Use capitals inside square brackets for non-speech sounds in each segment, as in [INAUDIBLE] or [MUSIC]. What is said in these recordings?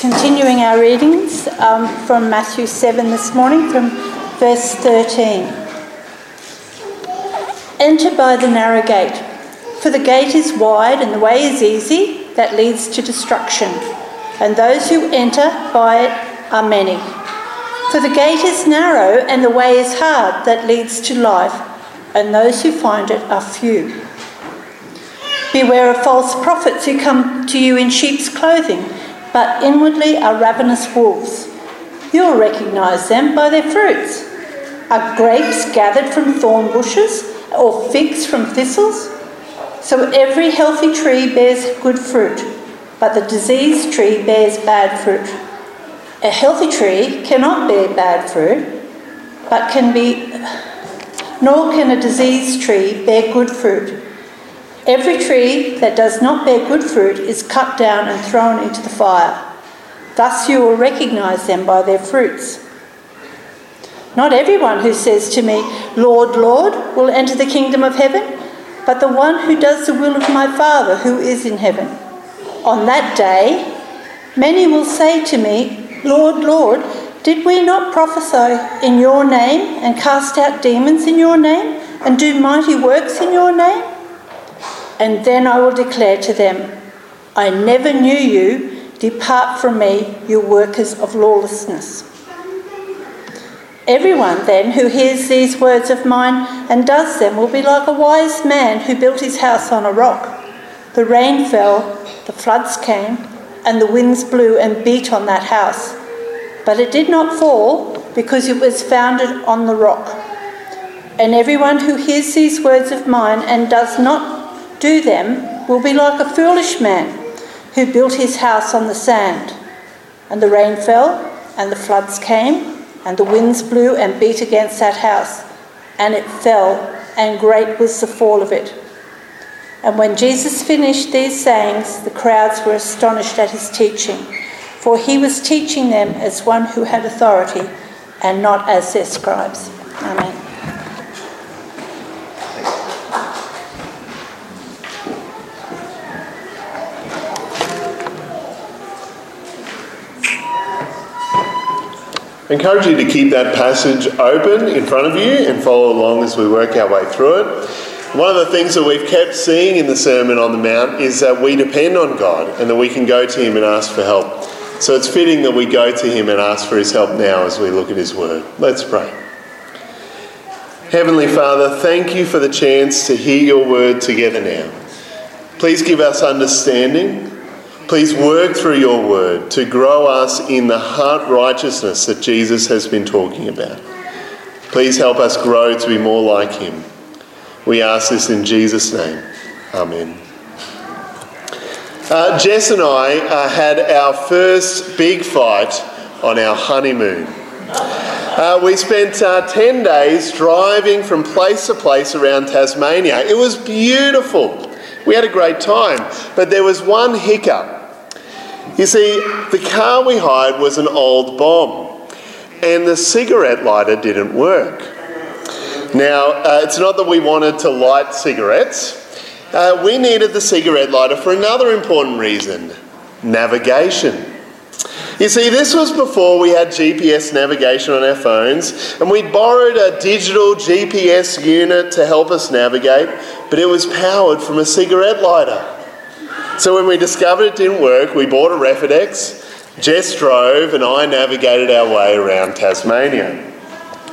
continuing our readings um, from Matthew 7 this morning, from verse 13. Enter by the narrow gate, for the gate is wide and the way is easy that leads to destruction, and those who enter by it are many. For the gate is narrow and the way is hard that leads to life, and those who find it are few. Beware of false prophets who come to you in sheep's clothing but inwardly are ravenous wolves. You'll recognize them by their fruits. Are grapes gathered from thorn bushes or figs from thistles? So every healthy tree bears good fruit, but the diseased tree bears bad fruit. A healthy tree cannot bear bad fruit, but can be, nor can a diseased tree bear good fruit. Every tree that does not bear good fruit is cut down and thrown into the fire. Thus you will recognize them by their fruits. Not everyone who says to me, Lord, Lord, will enter the kingdom of heaven, but the one who does the will of my Father who is in heaven. On that day, many will say to me, Lord, Lord, did we not prophesy in your name and cast out demons in your name and do mighty works in your name? And then I will declare to them, I never knew you. Depart from me, you workers of lawlessness. Everyone then who hears these words of mine and does them will be like a wise man who built his house on a rock. The rain fell, the floods came, and the winds blew and beat on that house. But it did not fall because it was founded on the rock. And everyone who hears these words of mine and does not do them will be like a foolish man who built his house on the sand. And the rain fell, and the floods came, and the winds blew and beat against that house, and it fell, and great was the fall of it. And when Jesus finished these sayings, the crowds were astonished at his teaching, for he was teaching them as one who had authority and not as their scribes. Amen. I encourage you to keep that passage open in front of you and follow along as we work our way through it. One of the things that we've kept seeing in the Sermon on the Mount is that we depend on God and that we can go to Him and ask for help. So it's fitting that we go to Him and ask for His help now as we look at His Word. Let's pray. Heavenly Father, thank you for the chance to hear your word together now. Please give us understanding Please work through your word to grow us in the heart righteousness that Jesus has been talking about. Please help us grow to be more like him. We ask this in Jesus' name. Amen. Uh, Jess and I uh, had our first big fight on our honeymoon. Uh, we spent uh, 10 days driving from place to place around Tasmania. It was beautiful. We had a great time, but there was one hiccup. You see, the car we hired was an old bomb, and the cigarette lighter didn't work. Now, uh, it's not that we wanted to light cigarettes, uh, we needed the cigarette lighter for another important reason navigation. You see, this was before we had GPS navigation on our phones, and we borrowed a digital GPS unit to help us navigate, but it was powered from a cigarette lighter. So when we discovered it didn't work, we bought a Refidex, Jess drove, and I navigated our way around Tasmania.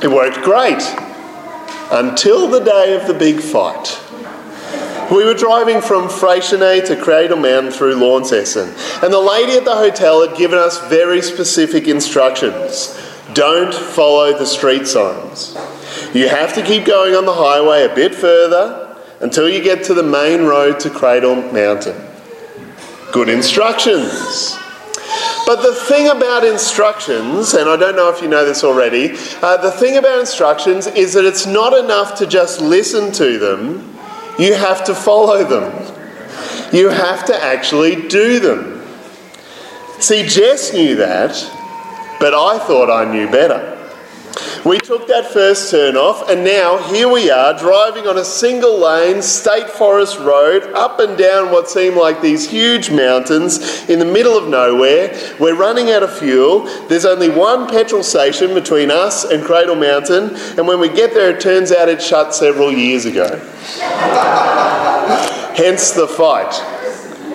It worked great until the day of the big fight. We were driving from Freycinet to Cradle Mountain through Launceston, and the lady at the hotel had given us very specific instructions. Don't follow the street signs. You have to keep going on the highway a bit further until you get to the main road to Cradle Mountain good instructions. But the thing about instructions, and I don't know if you know this already, uh, the thing about instructions is that it's not enough to just listen to them, you have to follow them. You have to actually do them. See, Jess knew that, but I thought I knew better. We took that first turn off, and now here we are driving on a single lane state forest road up and down what seem like these huge mountains in the middle of nowhere. We're running out of fuel. There's only one petrol station between us and Cradle Mountain, and when we get there, it turns out it shut several years ago. [LAUGHS] Hence the fight,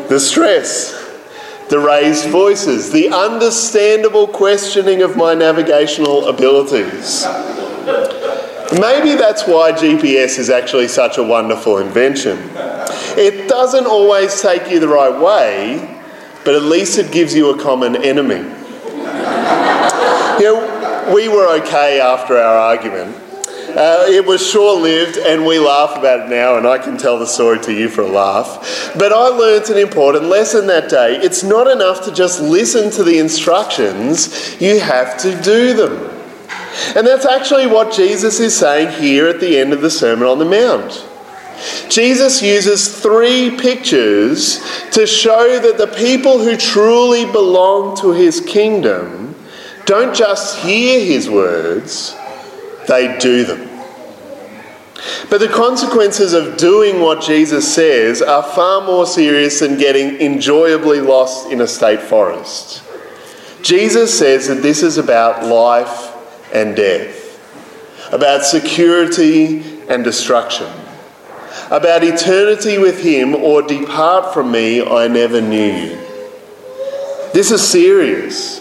the stress the raised voices, the understandable questioning of my navigational abilities. Maybe that's why GPS is actually such a wonderful invention. It doesn't always take you the right way, but at least it gives you a common enemy. You know, we were okay after our argument, uh, it was short lived, and we laugh about it now, and I can tell the story to you for a laugh. But I learnt an important lesson that day. It's not enough to just listen to the instructions, you have to do them. And that's actually what Jesus is saying here at the end of the Sermon on the Mount. Jesus uses three pictures to show that the people who truly belong to his kingdom don't just hear his words they do them. But the consequences of doing what Jesus says are far more serious than getting enjoyably lost in a state forest. Jesus says that this is about life and death, about security and destruction, about eternity with Him or depart from me, I never knew you. This is serious.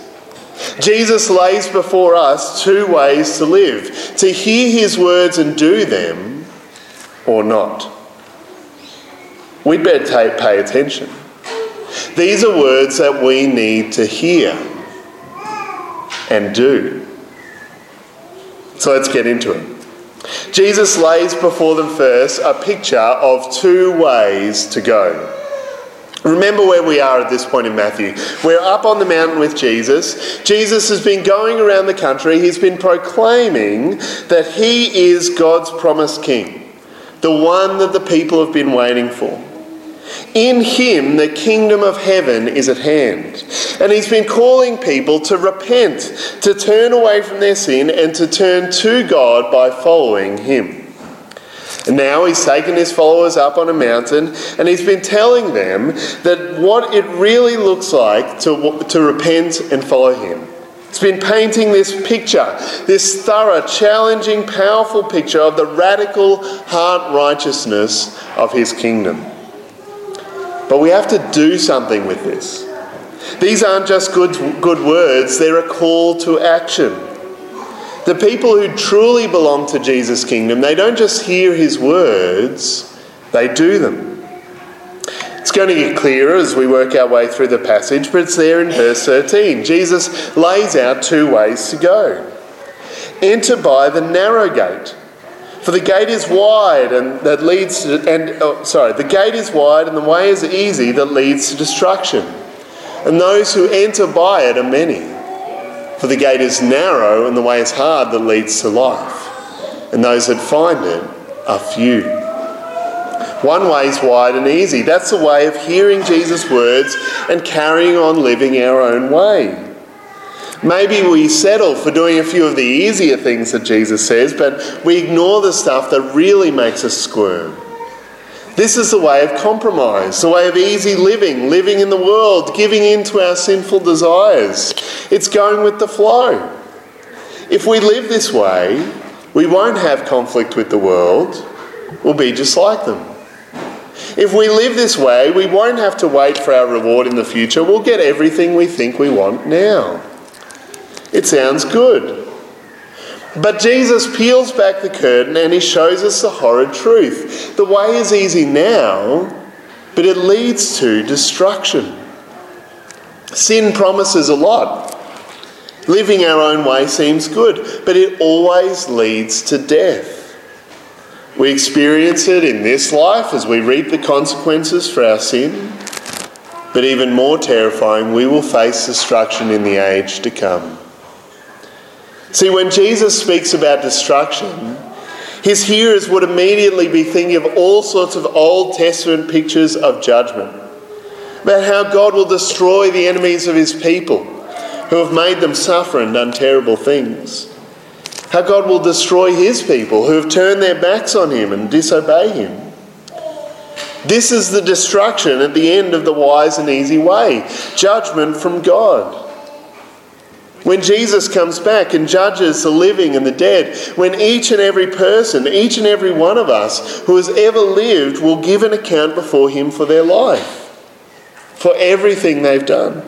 Jesus lays before us two ways to live to hear his words and do them, or not. We'd better pay attention. These are words that we need to hear and do. So let's get into it. Jesus lays before them first a picture of two ways to go. Remember where we are at this point in Matthew. We're up on the mountain with Jesus. Jesus has been going around the country. He's been proclaiming that he is God's promised king, the one that the people have been waiting for. In him, the kingdom of heaven is at hand. And he's been calling people to repent, to turn away from their sin, and to turn to God by following him. And now he's taken his followers up on a mountain and he's been telling them that what it really looks like to, to repent and follow him. He's been painting this picture, this thorough, challenging, powerful picture of the radical heart righteousness of his kingdom. But we have to do something with this. These aren't just good, good words, they're a call to action. The people who truly belong to Jesus' kingdom, they don't just hear his words, they do them. It's going to get clearer as we work our way through the passage, but it's there in verse 13. Jesus lays out two ways to go. Enter by the narrow gate. For the gate is wide and that leads to, and oh, sorry, the gate is wide and the way is easy that leads to destruction. And those who enter by it are many. For the gate is narrow and the way is hard that leads to life, and those that find it are few. One way is wide and easy. That's the way of hearing Jesus' words and carrying on living our own way. Maybe we settle for doing a few of the easier things that Jesus says, but we ignore the stuff that really makes us squirm. This is the way of compromise, the way of easy living, living in the world, giving in to our sinful desires. It's going with the flow. If we live this way, we won't have conflict with the world, we'll be just like them. If we live this way, we won't have to wait for our reward in the future, we'll get everything we think we want now. It sounds good. But Jesus peels back the curtain and he shows us the horrid truth. The way is easy now, but it leads to destruction. Sin promises a lot. Living our own way seems good, but it always leads to death. We experience it in this life as we reap the consequences for our sin, but even more terrifying, we will face destruction in the age to come. See, when Jesus speaks about destruction, his hearers would immediately be thinking of all sorts of Old Testament pictures of judgment, about how God will destroy the enemies of his people who have made them suffer and done terrible things. how God will destroy his people who have turned their backs on him and disobey him. This is the destruction at the end of the wise and easy way judgment from God. When Jesus comes back and judges the living and the dead, when each and every person, each and every one of us who has ever lived will give an account before Him for their life, for everything they've done.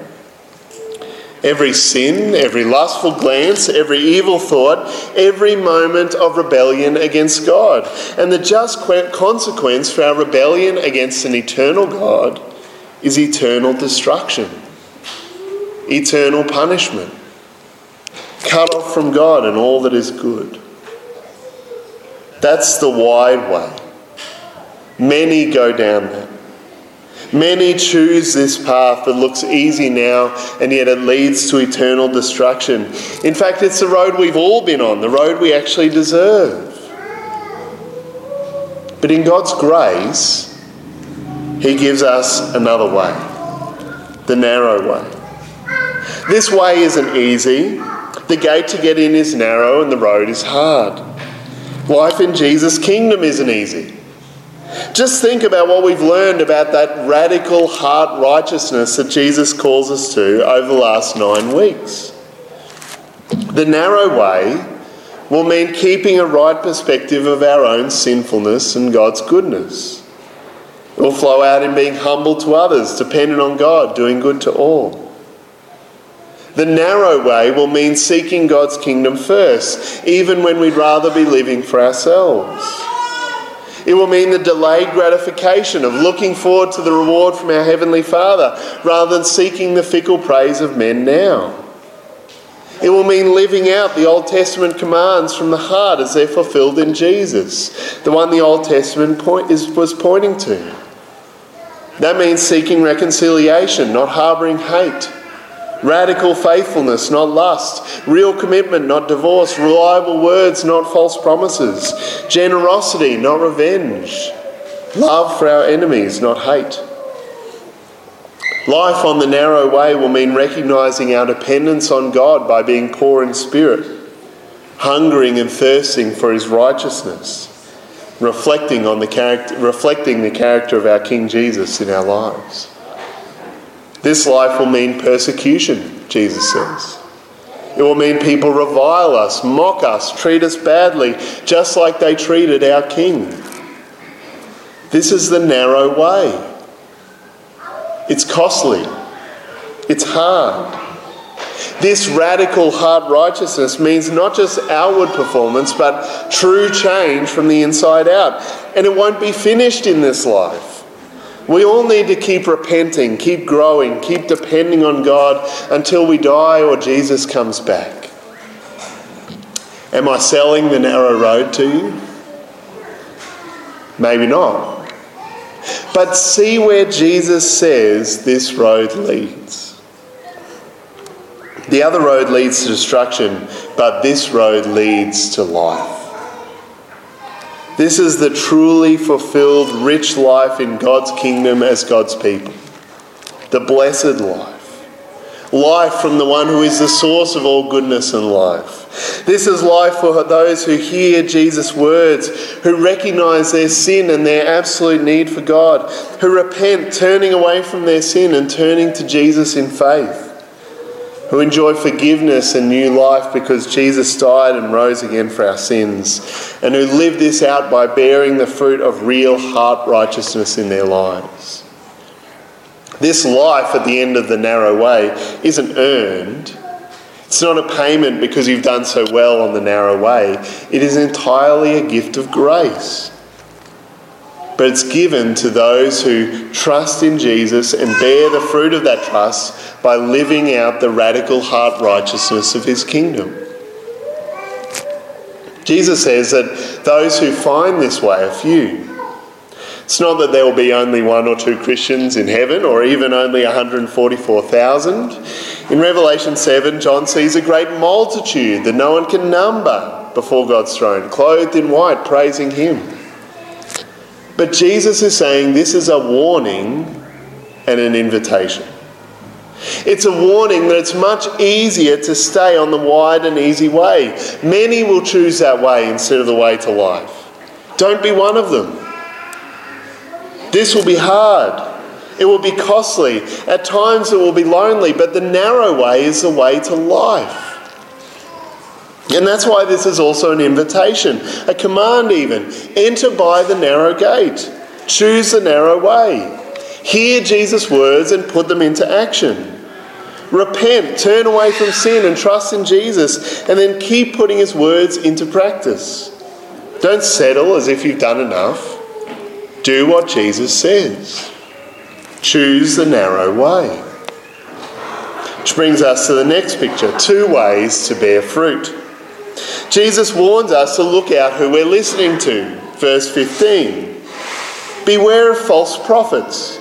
Every sin, every lustful glance, every evil thought, every moment of rebellion against God. And the just consequence for our rebellion against an eternal God is eternal destruction, eternal punishment cut off from God and all that is good. That's the wide way. Many go down that. Many choose this path that looks easy now and yet it leads to eternal destruction. In fact, it's the road we've all been on, the road we actually deserve. But in God's grace, He gives us another way the narrow way. This way isn't easy. The gate to get in is narrow and the road is hard. Life in Jesus' kingdom isn't easy. Just think about what we've learned about that radical heart righteousness that Jesus calls us to over the last nine weeks. The narrow way will mean keeping a right perspective of our own sinfulness and God's goodness. It will flow out in being humble to others, dependent on God, doing good to all. The narrow way will mean seeking God's kingdom first, even when we'd rather be living for ourselves. It will mean the delayed gratification of looking forward to the reward from our Heavenly Father rather than seeking the fickle praise of men now. It will mean living out the Old Testament commands from the heart as they're fulfilled in Jesus, the one the Old Testament point is, was pointing to. That means seeking reconciliation, not harbouring hate Radical faithfulness, not lust. Real commitment, not divorce. Reliable words, not false promises. Generosity, not revenge. Love for our enemies, not hate. Life on the narrow way will mean recognizing our dependence on God by being poor in spirit, hungering and thirsting for his righteousness, reflecting on the character, reflecting the character of our King Jesus in our lives. This life will mean persecution, Jesus says. It will mean people revile us, mock us, treat us badly, just like they treated our King. This is the narrow way. It's costly. It's hard. This radical hard righteousness means not just outward performance, but true change from the inside out. And it won't be finished in this life. We all need to keep repenting, keep growing, keep depending on God until we die or Jesus comes back. Am I selling the narrow road to you? Maybe not. But see where Jesus says this road leads. The other road leads to destruction, but this road leads to life. This is the truly fulfilled, rich life in God's kingdom as God's people. The blessed life. Life from the one who is the source of all goodness and life. This is life for those who hear Jesus' words, who recognize their sin and their absolute need for God, who repent, turning away from their sin and turning to Jesus in faith who enjoy forgiveness and new life because Jesus died and rose again for our sins, and who live this out by bearing the fruit of real heart righteousness in their lives. This life at the end of the narrow way isn't earned. It's not a payment because you've done so well on the narrow way. It is entirely a gift of grace but it's given to those who trust in Jesus and bear the fruit of that trust by living out the radical heart righteousness of his kingdom. Jesus says that those who find this way are few. It's not that there will be only one or two Christians in heaven or even only 144,000. In Revelation 7, John sees a great multitude that no one can number before God's throne, clothed in white, praising him. But Jesus is saying this is a warning and an invitation. It's a warning that it's much easier to stay on the wide and easy way. Many will choose that way instead of the way to life. Don't be one of them. This will be hard. It will be costly. At times it will be lonely, but the narrow way is the way to life. And that's why this is also an invitation, a command even. Enter by the narrow gate. Choose the narrow way. Hear Jesus' words and put them into action. Repent, turn away from sin and trust in Jesus, and then keep putting his words into practice. Don't settle as if you've done enough. Do what Jesus says. Choose the narrow way. Which brings us to the next picture two ways to bear fruit. Jesus warns us to look out who we're listening to. Verse 15 Beware of false prophets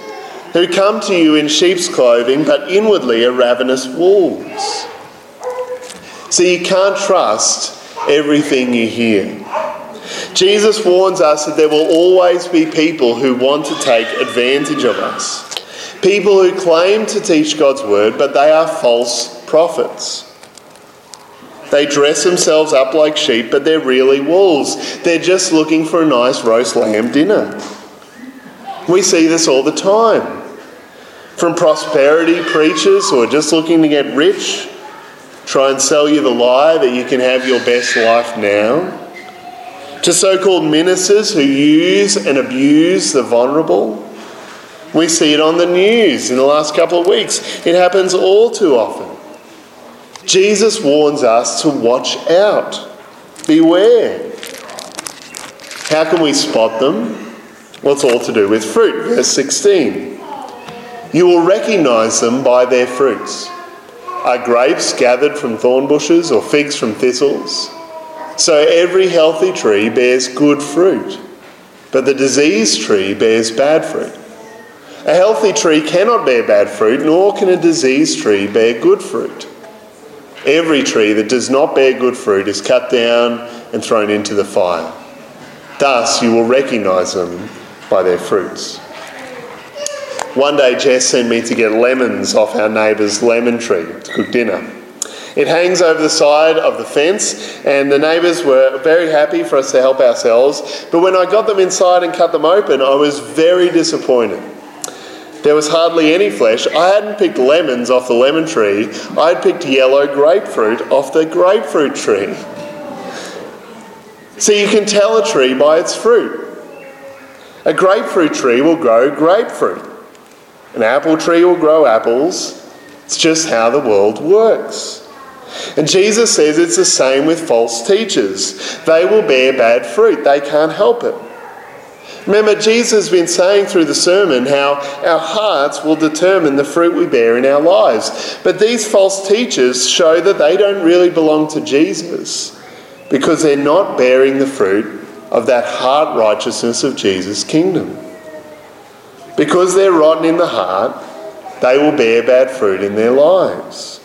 who come to you in sheep's clothing, but inwardly are ravenous wolves. So you can't trust everything you hear. Jesus warns us that there will always be people who want to take advantage of us. People who claim to teach God's word, but they are false prophets. They dress themselves up like sheep, but they're really wolves. They're just looking for a nice roast lamb dinner. We see this all the time. From prosperity preachers who are just looking to get rich, try and sell you the lie that you can have your best life now, to so called ministers who use and abuse the vulnerable. We see it on the news in the last couple of weeks. It happens all too often. Jesus warns us to watch out, beware. How can we spot them? Well, it's all to do with fruit. Verse 16. You will recognize them by their fruits. Are grapes gathered from thorn bushes or figs from thistles? So every healthy tree bears good fruit, but the diseased tree bears bad fruit. A healthy tree cannot bear bad fruit, nor can a diseased tree bear good fruit. Every tree that does not bear good fruit is cut down and thrown into the fire. Thus you will recognize them by their fruits. One day, Jess sent me to get lemons off our neighbour's lemon tree to cook dinner. It hangs over the side of the fence, and the neighbours were very happy for us to help ourselves. But when I got them inside and cut them open, I was very disappointed. There was hardly any flesh. I hadn't picked lemons off the lemon tree, I had picked yellow grapefruit off the grapefruit tree. So you can tell a tree by its fruit. A grapefruit tree will grow grapefruit, an apple tree will grow apples. It's just how the world works. And Jesus says it's the same with false teachers. They will bear bad fruit, they can't help it. Remember, Jesus has been saying through the sermon how our hearts will determine the fruit we bear in our lives. But these false teachers show that they don't really belong to Jesus because they're not bearing the fruit of that heart righteousness of Jesus' kingdom. Because they're rotten in the heart, they will bear bad fruit in their lives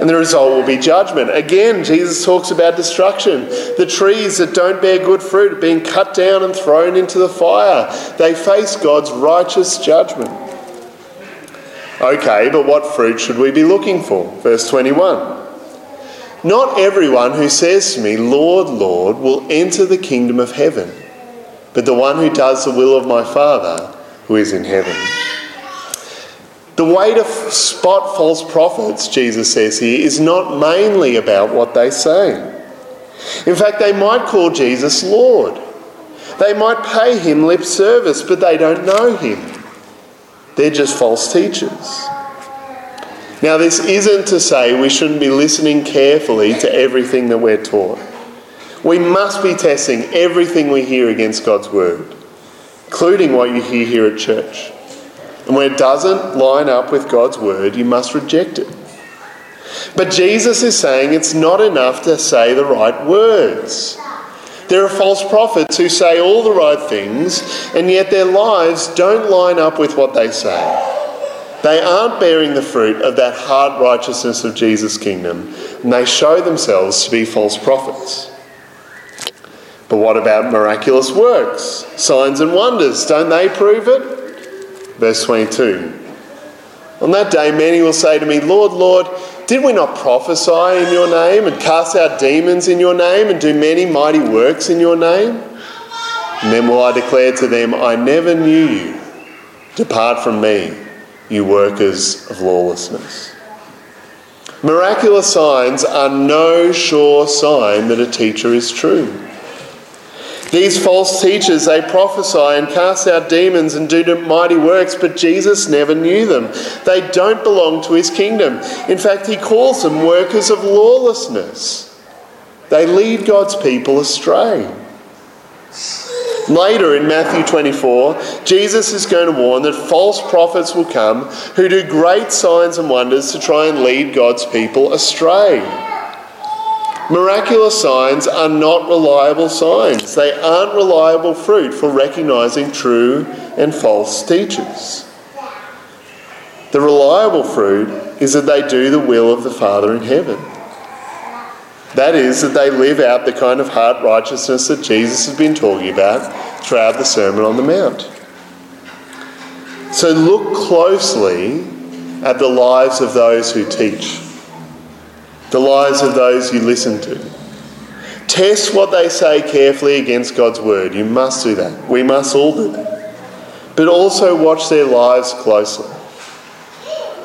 and the result will be judgment. Again, Jesus talks about destruction. The trees that don't bear good fruit are being cut down and thrown into the fire. They face God's righteous judgment. Okay, but what fruit should we be looking for? Verse 21. Not everyone who says to me, Lord, Lord, will enter the kingdom of heaven, but the one who does the will of my Father who is in heaven. The way to spot false prophets, Jesus says here, is not mainly about what they say. In fact, they might call Jesus Lord. They might pay him lip service, but they don't know him. They're just false teachers. Now, this isn't to say we shouldn't be listening carefully to everything that we're taught. We must be testing everything we hear against God's word, including what you hear here at church. And when it doesn't line up with God's word, you must reject it. But Jesus is saying it's not enough to say the right words. There are false prophets who say all the right things, and yet their lives don't line up with what they say. They aren't bearing the fruit of that hard righteousness of Jesus' kingdom, and they show themselves to be false prophets. But what about miraculous works? Signs and wonders, don't they prove it? Verse 22 On that day, many will say to me, Lord, Lord, did we not prophesy in your name and cast out demons in your name and do many mighty works in your name? And then will I declare to them, I never knew you. Depart from me, you workers of lawlessness. Miraculous signs are no sure sign that a teacher is true. These false teachers, they prophesy and cast out demons and do mighty works, but Jesus never knew them. They don't belong to his kingdom. In fact, he calls them workers of lawlessness. They lead God's people astray. Later in Matthew 24, Jesus is going to warn that false prophets will come who do great signs and wonders to try and lead God's people astray. Miraculous signs are not reliable signs. They aren't reliable fruit for recognizing true and false teachers. The reliable fruit is that they do the will of the Father in heaven. That is, that they live out the kind of heart righteousness that Jesus has been talking about throughout the Sermon on the Mount. So look closely at the lives of those who teach the lives of those you listen to. Test what they say carefully against God's word. You must do that. We must all do that. But also watch their lives closely.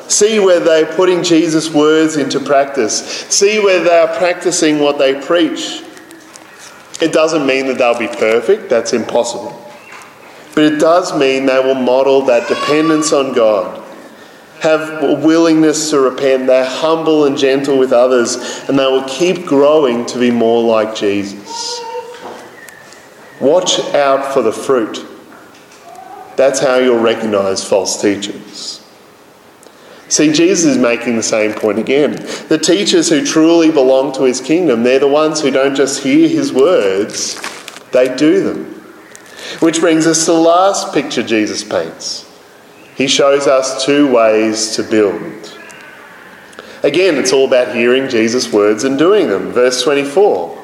See whether they're putting Jesus' words into practice. See whether they are practicing what they preach. It doesn't mean that they'll be perfect, that's impossible. But it does mean they will model that dependence on God have a willingness to repent. They're humble and gentle with others, and they will keep growing to be more like Jesus. Watch out for the fruit. That's how you'll recognize false teachers. See, Jesus is making the same point again. The teachers who truly belong to his kingdom, they're the ones who don't just hear his words, they do them. Which brings us to the last picture Jesus paints he shows us two ways to build. Again, it's all about hearing Jesus' words and doing them. Verse 24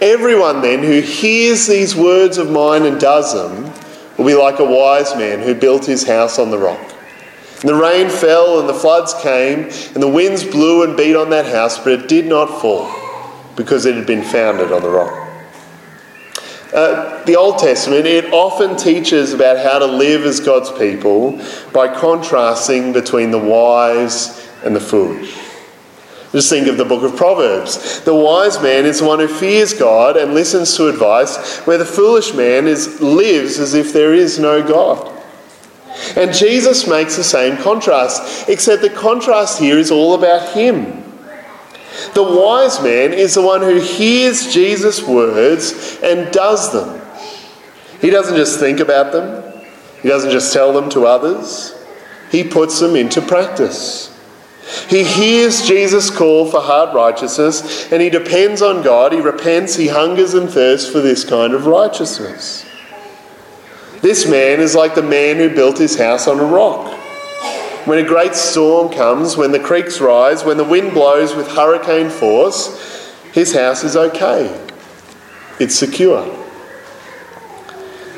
Everyone then who hears these words of mine and does them will be like a wise man who built his house on the rock. And the rain fell and the floods came, and the winds blew and beat on that house, but it did not fall because it had been founded on the rock. Uh, the Old Testament, it often teaches about how to live as God's people by contrasting between the wise and the foolish. Just think of the book of Proverbs. The wise man is the one who fears God and listens to advice, where the foolish man is, lives as if there is no God. And Jesus makes the same contrast, except the contrast here is all about him. The wise man is the one who hears Jesus' words and does them. He doesn't just think about them, he doesn't just tell them to others, he puts them into practice. He hears Jesus' call for hard righteousness and he depends on God. He repents, he hungers and thirsts for this kind of righteousness. This man is like the man who built his house on a rock. When a great storm comes, when the creeks rise, when the wind blows with hurricane force, his house is okay. It's secure.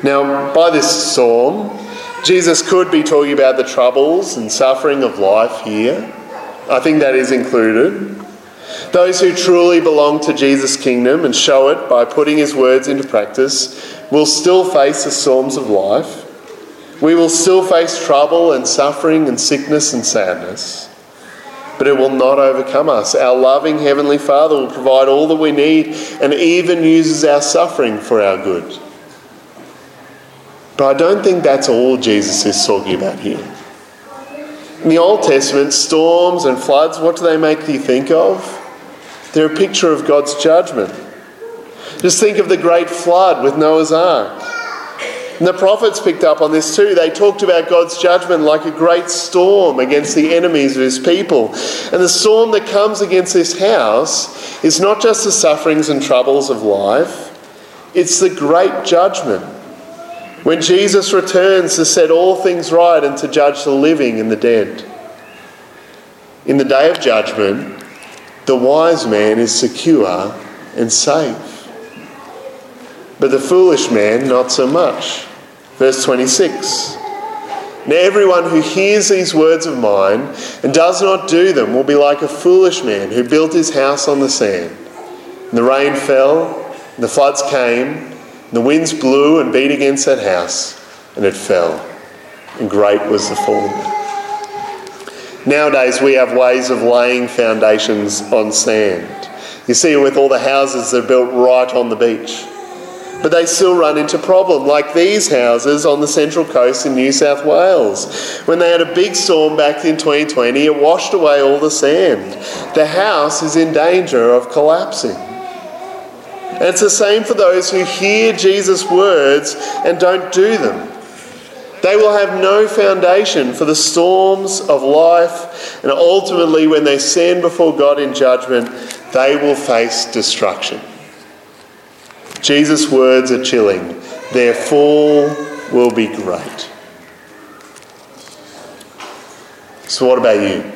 Now, by this storm, Jesus could be talking about the troubles and suffering of life here. I think that is included. Those who truly belong to Jesus' kingdom and show it by putting his words into practice will still face the storms of life. We will still face trouble and suffering and sickness and sadness, but it will not overcome us. Our loving Heavenly Father will provide all that we need and even uses our suffering for our good. But I don't think that's all Jesus is talking about here. In the Old Testament, storms and floods, what do they make you think of? They're a picture of God's judgment. Just think of the great flood with Noah's Ark. And the prophets picked up on this too. They talked about God's judgment like a great storm against the enemies of his people. And the storm that comes against this house is not just the sufferings and troubles of life, it's the great judgment. When Jesus returns to set all things right and to judge the living and the dead. In the day of judgment, the wise man is secure and safe. But the foolish man, not so much. Verse 26 Now, everyone who hears these words of mine and does not do them will be like a foolish man who built his house on the sand. And the rain fell, and the floods came, and the winds blew and beat against that house, and it fell. And great was the fall. Nowadays, we have ways of laying foundations on sand. You see with all the houses that are built right on the beach but they still run into problem, like these houses on the central coast in New South Wales. When they had a big storm back in 2020, it washed away all the sand. The house is in danger of collapsing. And it's the same for those who hear Jesus' words and don't do them. They will have no foundation for the storms of life, and ultimately, when they stand before God in judgment, they will face destruction. Jesus' words are chilling. Their fall will be great. So, what about you?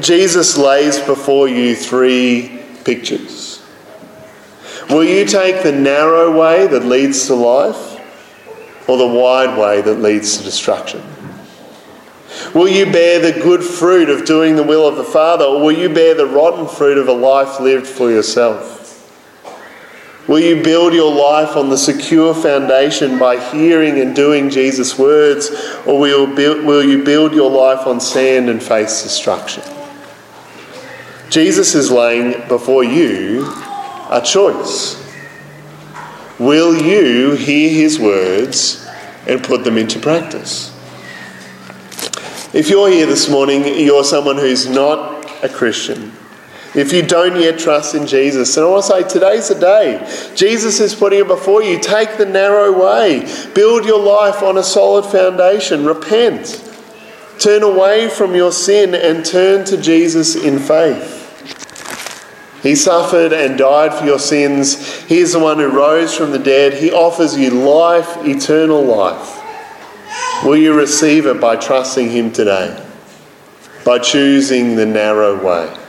Jesus lays before you three pictures. Will you take the narrow way that leads to life or the wide way that leads to destruction? Will you bear the good fruit of doing the will of the Father or will you bear the rotten fruit of a life lived for yourself? Will you build your life on the secure foundation by hearing and doing Jesus' words, or will you build, your life on sand and face destruction? Jesus is laying before you a choice. Will you hear his words and put them into practice? If you're here this morning, you're someone who's not a Christian. If you don't yet trust in Jesus, and I want to say today's the day. Jesus is putting it before you. Take the narrow way. Build your life on a solid foundation. Repent. Turn away from your sin and turn to Jesus in faith. He suffered and died for your sins. He is the one who rose from the dead. He offers you life, eternal life. Will you receive it by trusting Him today? By choosing the narrow way?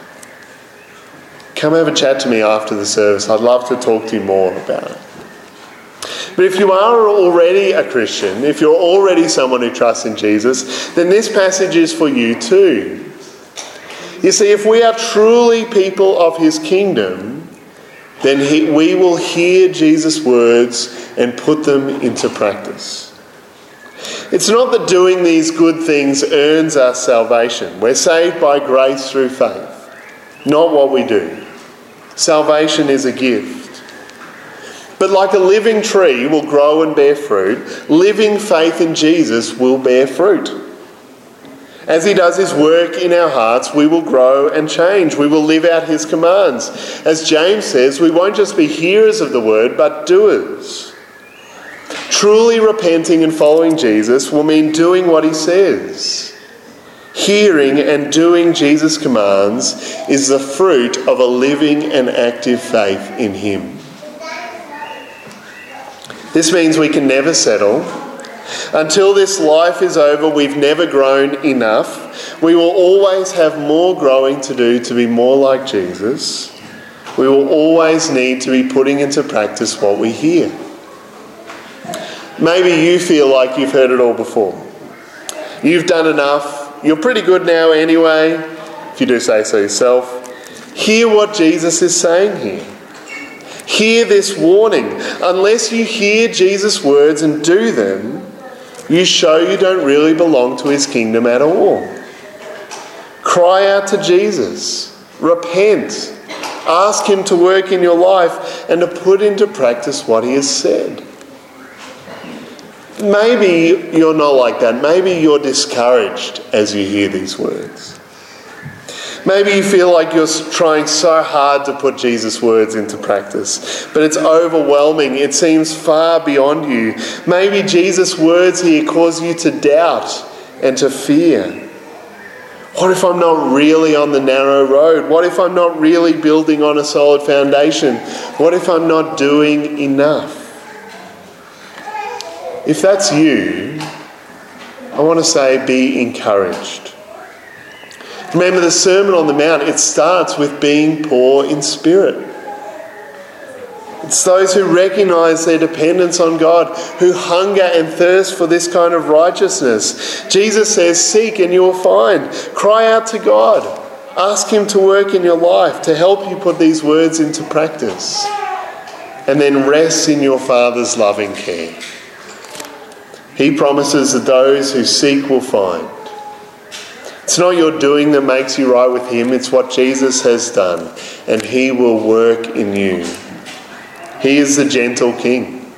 Come have a chat to me after the service. I'd love to talk to you more about it. But if you are already a Christian, if you're already someone who trusts in Jesus, then this passage is for you too. You see, if we are truly people of his kingdom, then he, we will hear Jesus' words and put them into practice. It's not that doing these good things earns us salvation. We're saved by grace through faith, not what we do. Salvation is a gift. But like a living tree will grow and bear fruit, living faith in Jesus will bear fruit. As he does his work in our hearts, we will grow and change. We will live out his commands. As James says, we won't just be hearers of the word, but doers. Truly repenting and following Jesus will mean doing what he says. Hearing and doing Jesus' commands is the fruit of a living and active faith in Him. This means we can never settle. Until this life is over, we've never grown enough. We will always have more growing to do to be more like Jesus. We will always need to be putting into practice what we hear. Maybe you feel like you've heard it all before. You've done enough. You're pretty good now anyway, if you do say so yourself. Hear what Jesus is saying here. Hear this warning. Unless you hear Jesus' words and do them, you show you don't really belong to his kingdom at all. Cry out to Jesus. Repent. Ask him to work in your life and to put into practice what he has said maybe you're not like that. Maybe you're discouraged as you hear these words. Maybe you feel like you're trying so hard to put Jesus' words into practice, but it's overwhelming. It seems far beyond you. Maybe Jesus' words here cause you to doubt and to fear. What if I'm not really on the narrow road? What if I'm not really building on a solid foundation? What if I'm not doing enough? If that's you, I want to say be encouraged. Remember the Sermon on the Mount, it starts with being poor in spirit. It's those who recognize their dependence on God, who hunger and thirst for this kind of righteousness. Jesus says, Seek and you will find. Cry out to God. Ask Him to work in your life to help you put these words into practice. And then rest in your Father's loving care. He promises that those who seek will find. It's not your doing that makes you right with Him, it's what Jesus has done, and He will work in you. He is the gentle King.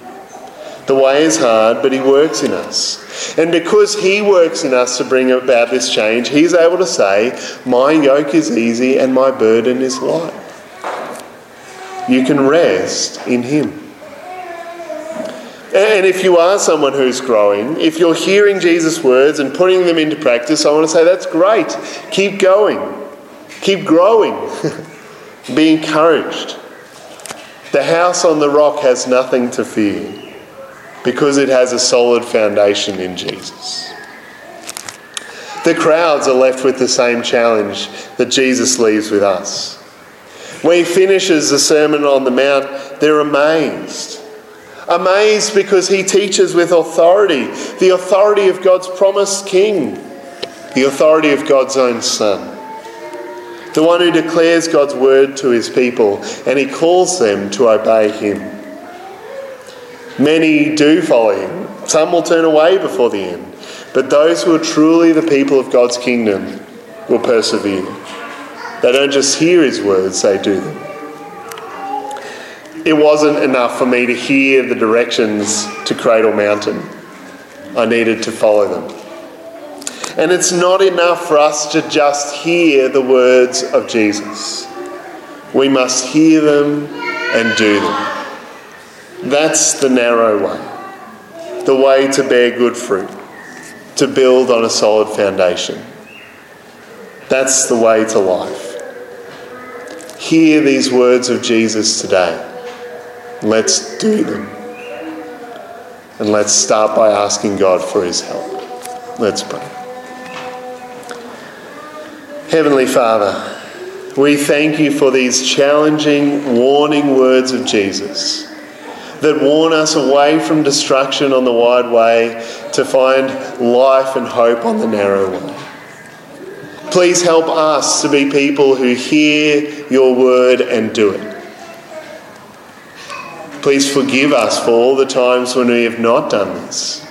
The way is hard, but He works in us. And because He works in us to bring about this change, He's able to say, My yoke is easy and my burden is light. You can rest in Him. And if you are someone who's growing, if you're hearing Jesus' words and putting them into practice, I want to say that's great. Keep going, keep growing, [LAUGHS] be encouraged. The house on the rock has nothing to fear because it has a solid foundation in Jesus. The crowds are left with the same challenge that Jesus leaves with us. When he finishes the Sermon on the Mount, they're amazed. Amazed because he teaches with authority the authority of God's promised King, the authority of God's own Son, the one who declares God's word to his people, and he calls them to obey him. Many do follow him, some will turn away before the end, but those who are truly the people of God's kingdom will persevere. They don't just hear his words, they do them it wasn't enough for me to hear the directions to Cradle Mountain. I needed to follow them. And it's not enough for us to just hear the words of Jesus. We must hear them and do them. That's the narrow way, the way to bear good fruit, to build on a solid foundation. That's the way to life. Hear these words of Jesus today Let's do them. And let's start by asking God for his help. Let's pray. Heavenly Father, we thank you for these challenging, warning words of Jesus that warn us away from destruction on the wide way to find life and hope on the narrow way. Please help us to be people who hear your word and do it. Please forgive us for all the times when we have not done this,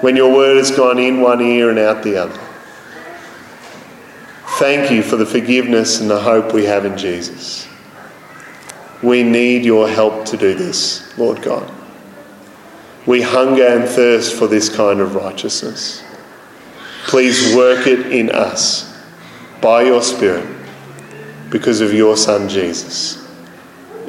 when your word has gone in one ear and out the other. Thank you for the forgiveness and the hope we have in Jesus. We need your help to do this, Lord God. We hunger and thirst for this kind of righteousness. Please work it in us by your Spirit because of your Son, Jesus.